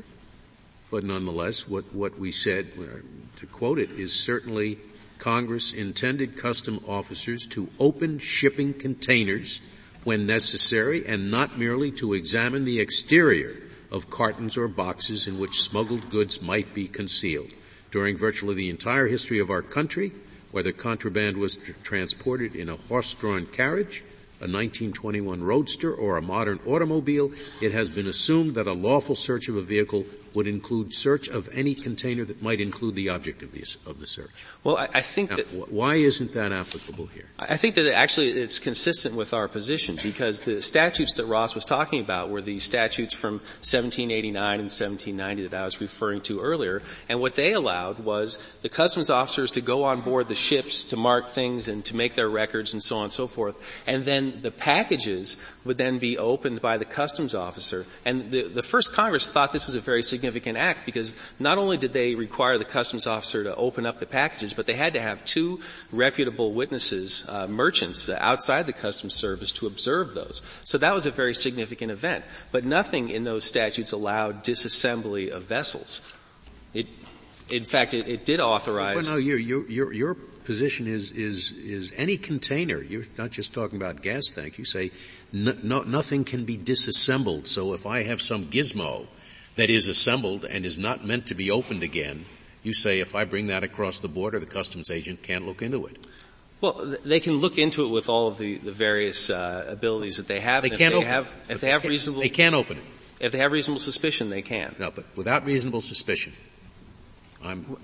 But nonetheless, what, what we said, uh, to quote it, is certainly Congress intended custom officers to open shipping containers when necessary and not merely to examine the exterior of cartons or boxes in which smuggled goods might be concealed. During virtually the entire history of our country, whether contraband was tr- transported in a horse-drawn carriage, a 1921 roadster, or a modern automobile, it has been assumed that a lawful search of a vehicle would include search of any container that might include the object of the, of the search. Well, I, I think now, that wh- why isn't that applicable here? I think that actually it's consistent with our position because the statutes that Ross was talking about were the statutes from 1789 and 1790 that I was referring to earlier, and what they allowed was the customs officers to go on board the ships to mark things and to make their records and so on and so forth, and then the packages would then be opened by the customs officer. And the, the first Congress thought this was a very significant act because not only did they require the customs officer to open up the packages, but they had to have two reputable witnesses, uh, merchants uh, outside the customs service to observe those. So that was a very significant event. But nothing in those statutes allowed disassembly of vessels. It, in fact, it, it did authorize. Well, no, your, your position is, is, is any container. You're not just talking about gas tank. You say no, no, nothing can be disassembled. So if I have some gizmo that is assembled and is not meant to be opened again, you say if I bring that across the border, the customs agent can't look into it. Well, they can look into it with all of the, the various uh, abilities that they have. They can't if they open have, it. if they have reasonable, They can't open it. if they have reasonable suspicion, they can. No, but without reasonable suspicion. I'm,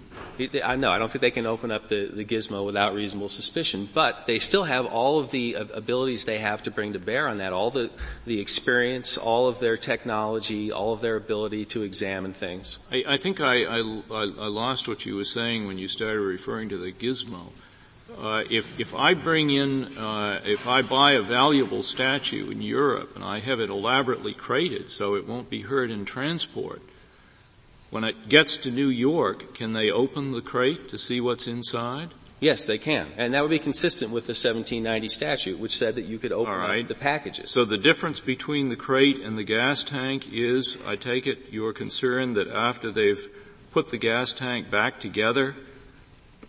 I know, I don't think they can open up the, the gizmo without reasonable suspicion, but they still have all of the abilities they have to bring to bear on that, all the, the experience, all of their technology, all of their ability to examine things. I, I think I, I, I, lost what you were saying when you started referring to the gizmo. Uh, if if I bring in, uh, if I buy a valuable statue in Europe and I have it elaborately crated so it won't be hurt in transport, when it gets to New York, can they open the crate to see what's inside? Yes, they can. And that would be consistent with the 1790 statute, which said that you could open right. the packages. So the difference between the crate and the gas tank is, I take it, you're concerned that after they've put the gas tank back together,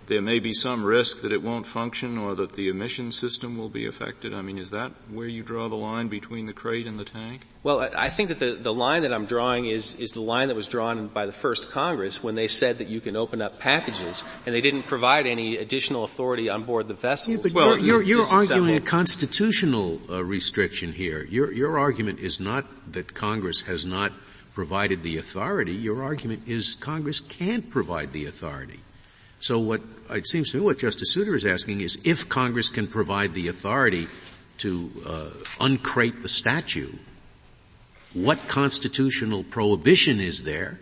there may be some risk that it won't function or that the emission system will be affected? I mean, is that where you draw the line between the crate and the tank? Well, I think that the, the line that I'm drawing is, is the line that was drawn by the first Congress when they said that you can open up packages and they didn't provide any additional authority on board the vessels. Yeah, but well, you're, you're, you're arguing a constitutional uh, restriction here. Your, your argument is not that Congress has not provided the authority. Your argument is Congress can't provide the authority. So what it seems to me what Justice Souter is asking is if Congress can provide the authority to uh, uncrate the statue, what constitutional prohibition is there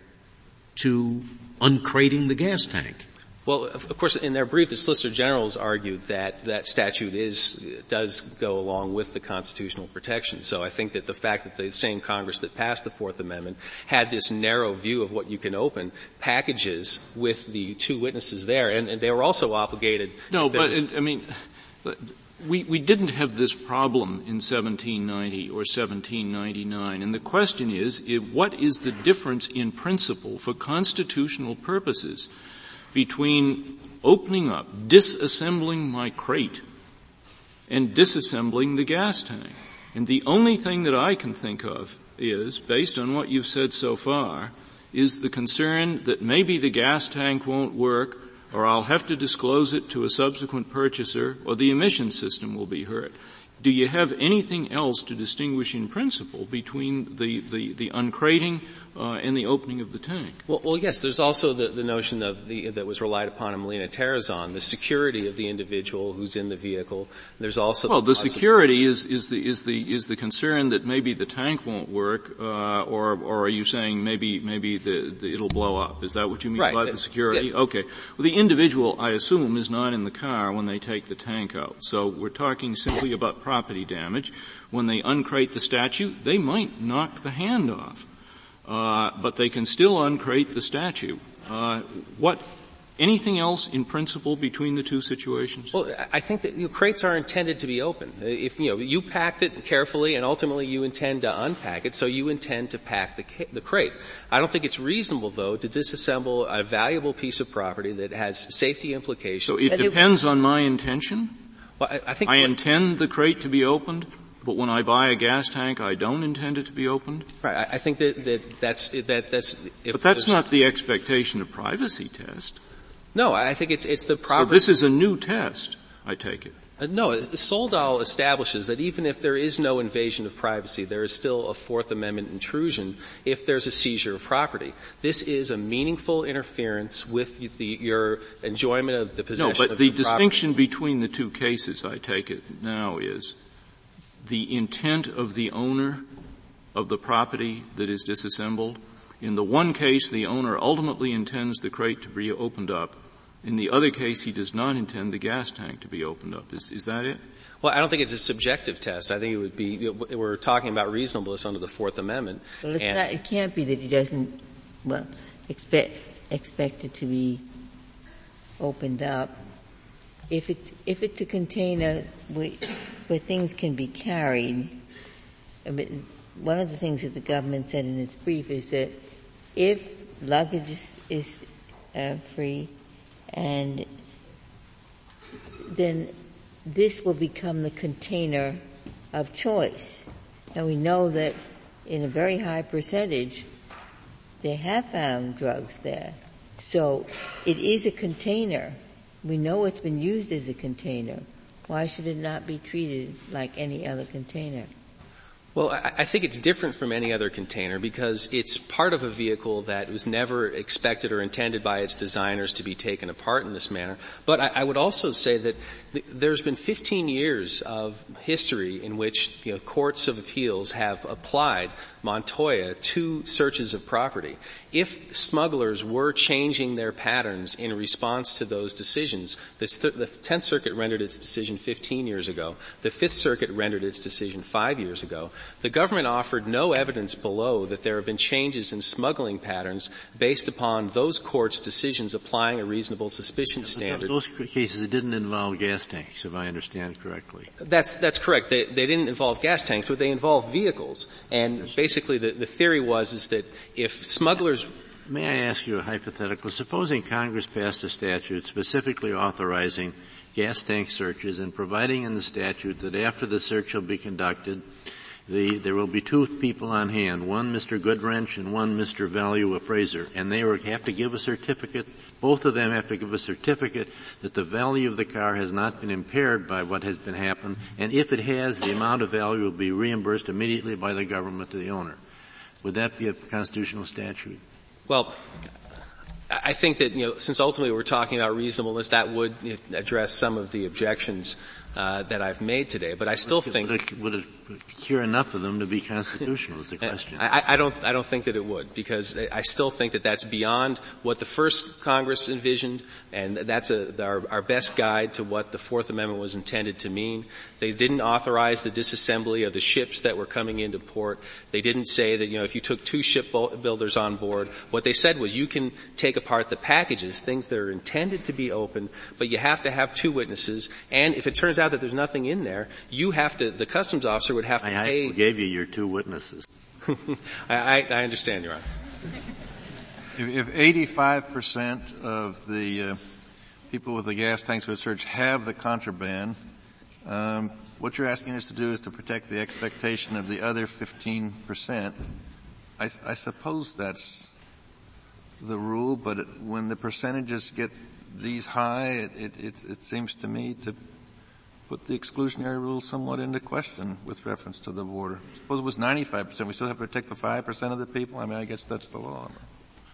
to uncrating the gas tank? Well, of course, in their brief, the Solicitor Generals argued that that statute is does go along with the constitutional protection. So I think that the fact that the same Congress that passed the Fourth Amendment had this narrow view of what you can open packages with the two witnesses there, and, and they were also obligated. No, but was, I mean. We, we didn't have this problem in 1790 or 1799, and the question is, what is the difference in principle for constitutional purposes between opening up, disassembling my crate, and disassembling the gas tank. And the only thing that I can think of is, based on what you've said so far, is the concern that maybe the gas tank won't work, or I'll have to disclose it to a subsequent purchaser, or the emission system will be hurt. Do you have anything else to distinguish in principle between the, the, the uncrating uh, and the opening of the tank. Well, well yes, there's also the, the notion of the, that was relied upon in Molina Tarazon, the security of the individual who's in the vehicle. There's also well, the, the security is, is the is the is the concern that maybe the tank won't work, uh, or or are you saying maybe maybe the, the, it'll blow up? Is that what you mean right. by the security? Yeah. Okay. Well, the individual, I assume, is not in the car when they take the tank out. So we're talking simply about property damage. When they uncrate the statue, they might knock the hand off uh, but they can still uncrate the statue. Uh, what Anything else in principle between the two situations? Well, I think that you know, crates are intended to be open. If you know you packed it carefully, and ultimately you intend to unpack it, so you intend to pack the, the crate. I don't think it's reasonable, though, to disassemble a valuable piece of property that has safety implications. So it depends on my intention. Well, I, I think I intend the crate to be opened. But when I buy a gas tank, I don't intend it to be opened. Right. I, think that, that that's that that's. but that's not the expectation of privacy test. No, I think it's it's the proper. So this is a new test. I take it. Uh, no, Soldal establishes that even if there is no invasion of privacy, there is still a Fourth Amendment intrusion if there's a seizure of property. This is a meaningful interference with the, your enjoyment of the possession of the No, but the, the distinction between the two cases, I take it now, is the intent of the owner of the property that is disassembled. In the one case, the owner ultimately intends the crate to be opened up. In the other case, he does not intend the gas tank to be opened up. Is, is that it? Well, I don't think it's a subjective test. I think it would be, we're talking about reasonableness under the Fourth Amendment. Well, it's not, it can't be that he doesn't, well, expect, expect it to be opened up. If it's, if it's a container where, where things can be carried, one of the things that the government said in its brief is that if luggage is, is uh, free and then this will become the container of choice. And we know that in a very high percentage, they have found drugs there. So it is a container we know it's been used as a container. Why should it not be treated like any other container? Well, I think it's different from any other container because it's part of a vehicle that was never expected or intended by its designers to be taken apart in this manner. But I, would also say that there's been 15 years of history in which you know, courts of appeals have applied Montoya two searches of property. If smugglers were changing their patterns in response to those decisions, th- the Tenth Circuit rendered its decision 15 years ago. The Fifth Circuit rendered its decision five years ago. The government offered no evidence below that there have been changes in smuggling patterns based upon those courts' decisions applying a reasonable suspicion standard. Those cases didn't involve gas tanks, if I understand correctly. That's that's correct. They, they didn't involve gas tanks, but they involved vehicles. And basically, the, the theory was is that if smugglers May I ask you a hypothetical? Supposing Congress passed a statute specifically authorizing gas tank searches and providing in the statute that after the search shall be conducted, the, there will be two people on hand, one Mr. Goodwrench and one Mr. Value Appraiser, and they have to give a certificate, both of them have to give a certificate that the value of the car has not been impaired by what has been happened, and if it has, the amount of value will be reimbursed immediately by the government to the owner. Would that be a constitutional statute? Well, I think that, you know, since ultimately we're talking about reasonableness, that would address some of the objections uh, that I've made today. But I still think would it, would it cure enough of them to be constitutional? Is the question. I, I, don't. I don't think that it would because I still think that that's beyond what the first Congress envisioned, and that's a, our, our best guide to what the Fourth Amendment was intended to mean. They didn't authorize the disassembly of the ships that were coming into port. They didn't say that you know if you took two shipbuilders on board, what they said was you can take apart the packages, things that are intended to be open, but you have to have two witnesses, and if it turns out out that there's nothing in there, you have to, the customs officer would have to I, pay. I gave you your two witnesses. I, I, understand, Your Honor. If, if 85% of the uh, people with the gas tanks with search have the contraband, um, what you're asking us to do is to protect the expectation of the other 15%. I, I suppose that's the rule, but it, when the percentages get these high, it, it, it, seems to me to put the exclusionary rule somewhat into question with reference to the border. Suppose it was 95%. We still have to protect the 5% of the people? I mean, I guess that's the law.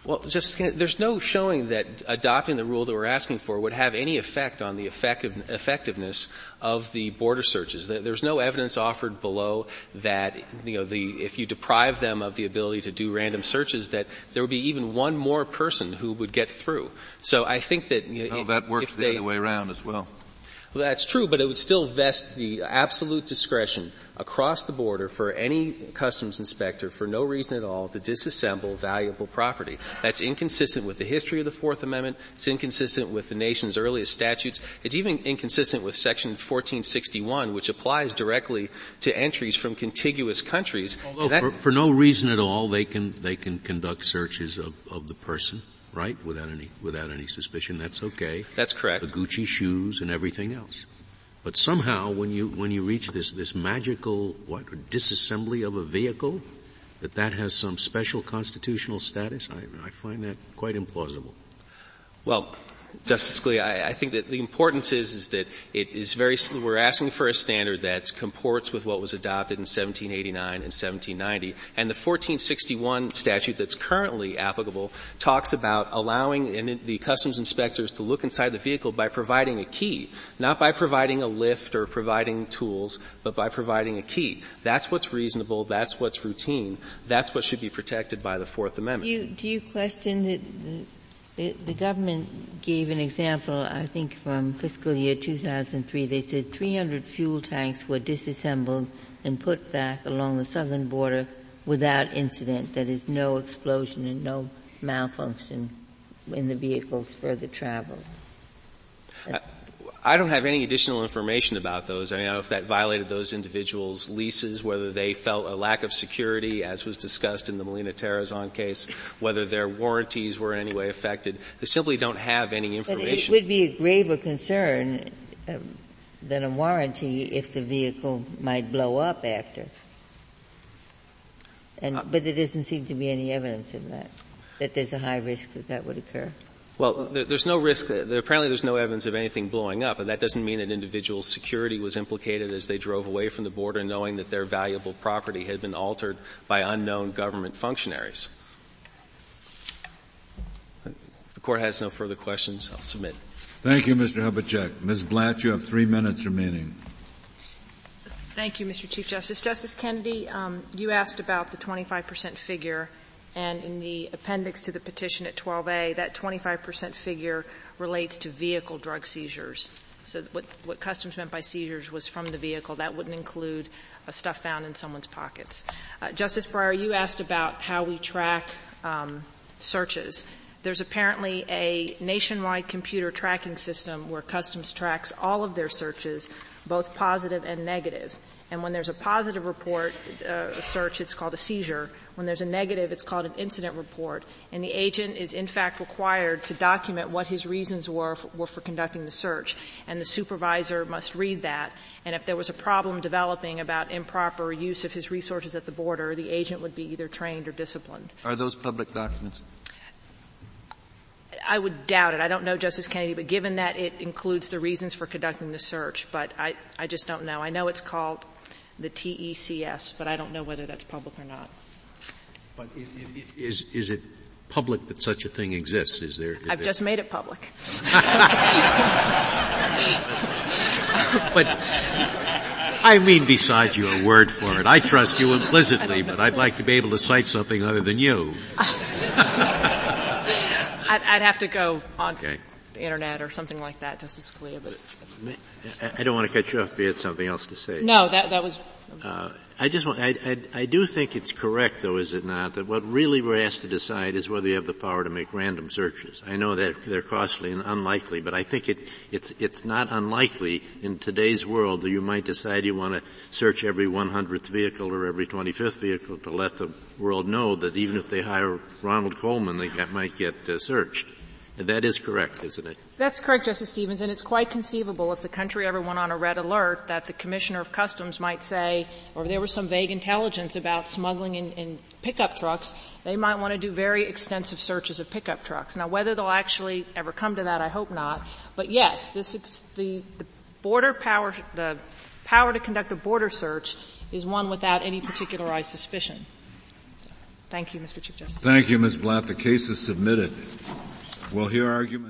Well, just there's no showing that adopting the rule that we're asking for would have any effect on the effective, effectiveness of the border searches. There's no evidence offered below that you know the if you deprive them of the ability to do random searches, that there would be even one more person who would get through. So I think that you know, well, that works the they, other way around as well. Well, that's true, but it would still vest the absolute discretion across the border for any customs inspector for no reason at all to disassemble valuable property. That's inconsistent with the history of the Fourth Amendment. It's inconsistent with the nation's earliest statutes. It's even inconsistent with Section 1461, which applies directly to entries from contiguous countries. Although that, for, for, no reason at all, they can they can conduct searches of, of the person right? Without any, without any suspicion. That's okay. That's correct. The Gucci shoes and everything else. But somehow when you, when you reach this, this magical, what, disassembly of a vehicle, that that has some special constitutional status, I, I find that quite implausible. Well, Justice Scalia, I, I, think that the importance is, is that it is very, we're asking for a standard that comports with what was adopted in 1789 and 1790. And the 1461 statute that's currently applicable talks about allowing the customs inspectors to look inside the vehicle by providing a key. Not by providing a lift or providing tools, but by providing a key. That's what's reasonable, that's what's routine, that's what should be protected by the Fourth Amendment. You, do you question that the, the government gave an example, I think from fiscal year 2003. They said 300 fuel tanks were disassembled and put back along the southern border without incident. That is no explosion and no malfunction in the vehicle's further travels. Don't have any additional information about those. I mean, I don't know if that violated those individuals' leases, whether they felt a lack of security, as was discussed in the Molina Tarazon case, whether their warranties were in any way affected. They simply don't have any information. But it would be a graver concern um, than a warranty if the vehicle might blow up after. And, uh, but there doesn't seem to be any evidence of that, that there's a high risk that that would occur. Well, there's no risk. Apparently, there's no evidence of anything blowing up, and that doesn't mean that individuals' security was implicated as they drove away from the border, knowing that their valuable property had been altered by unknown government functionaries. If the court has no further questions, I'll submit. Thank you, Mr. Hubachek. Ms. Blatt, you have three minutes remaining. Thank you, Mr. Chief Justice. Justice Kennedy, um, you asked about the 25% figure and in the appendix to the petition at 12A, that 25% figure relates to vehicle drug seizures. So what, what customs meant by seizures was from the vehicle. That wouldn't include stuff found in someone's pockets. Uh, Justice Breyer, you asked about how we track um, searches. There's apparently a nationwide computer tracking system where customs tracks all of their searches, both positive and negative. And when there's a positive report, uh, search, it's called a seizure. When there's a negative, it's called an incident report. And the agent is in fact required to document what his reasons were for, were for conducting the search. And the supervisor must read that. And if there was a problem developing about improper use of his resources at the border, the agent would be either trained or disciplined. Are those public documents? I would doubt it. I don't know, Justice Kennedy, but given that it includes the reasons for conducting the search, but I, I just don't know. I know it's called the TECS, but I don't know whether that's public or not. But it, it, is, is it public that such a thing exists? Is there? Is I've there... just made it public. but I mean besides your word for it. I trust you implicitly, but I'd like to be able to cite something other than you. I'd, I'd, have to go on okay. the internet or something like that, Justice Scalia. But I don't want to cut you off, if you had something else to say. No, that that was. Uh, I just want, I, I, I, do think it's correct though, is it not, that what really we're asked to decide is whether you have the power to make random searches. I know that they're costly and unlikely, but I think it, it's, it's not unlikely in today's world that you might decide you want to search every 100th vehicle or every 25th vehicle to let the world know that even if they hire Ronald Coleman, they might get uh, searched. That is correct, isn't it? That's correct, Justice Stevens, and it's quite conceivable if the country ever went on a red alert that the Commissioner of Customs might say, or there was some vague intelligence about smuggling in, in pickup trucks, they might want to do very extensive searches of pickup trucks. Now, whether they'll actually ever come to that, I hope not. But yes, this is the, the border power, the power to conduct a border search is one without any particularized suspicion. Thank you, Mr. Chief Justice. Thank you, Ms. Blatt. The case is submitted. We'll hear argument.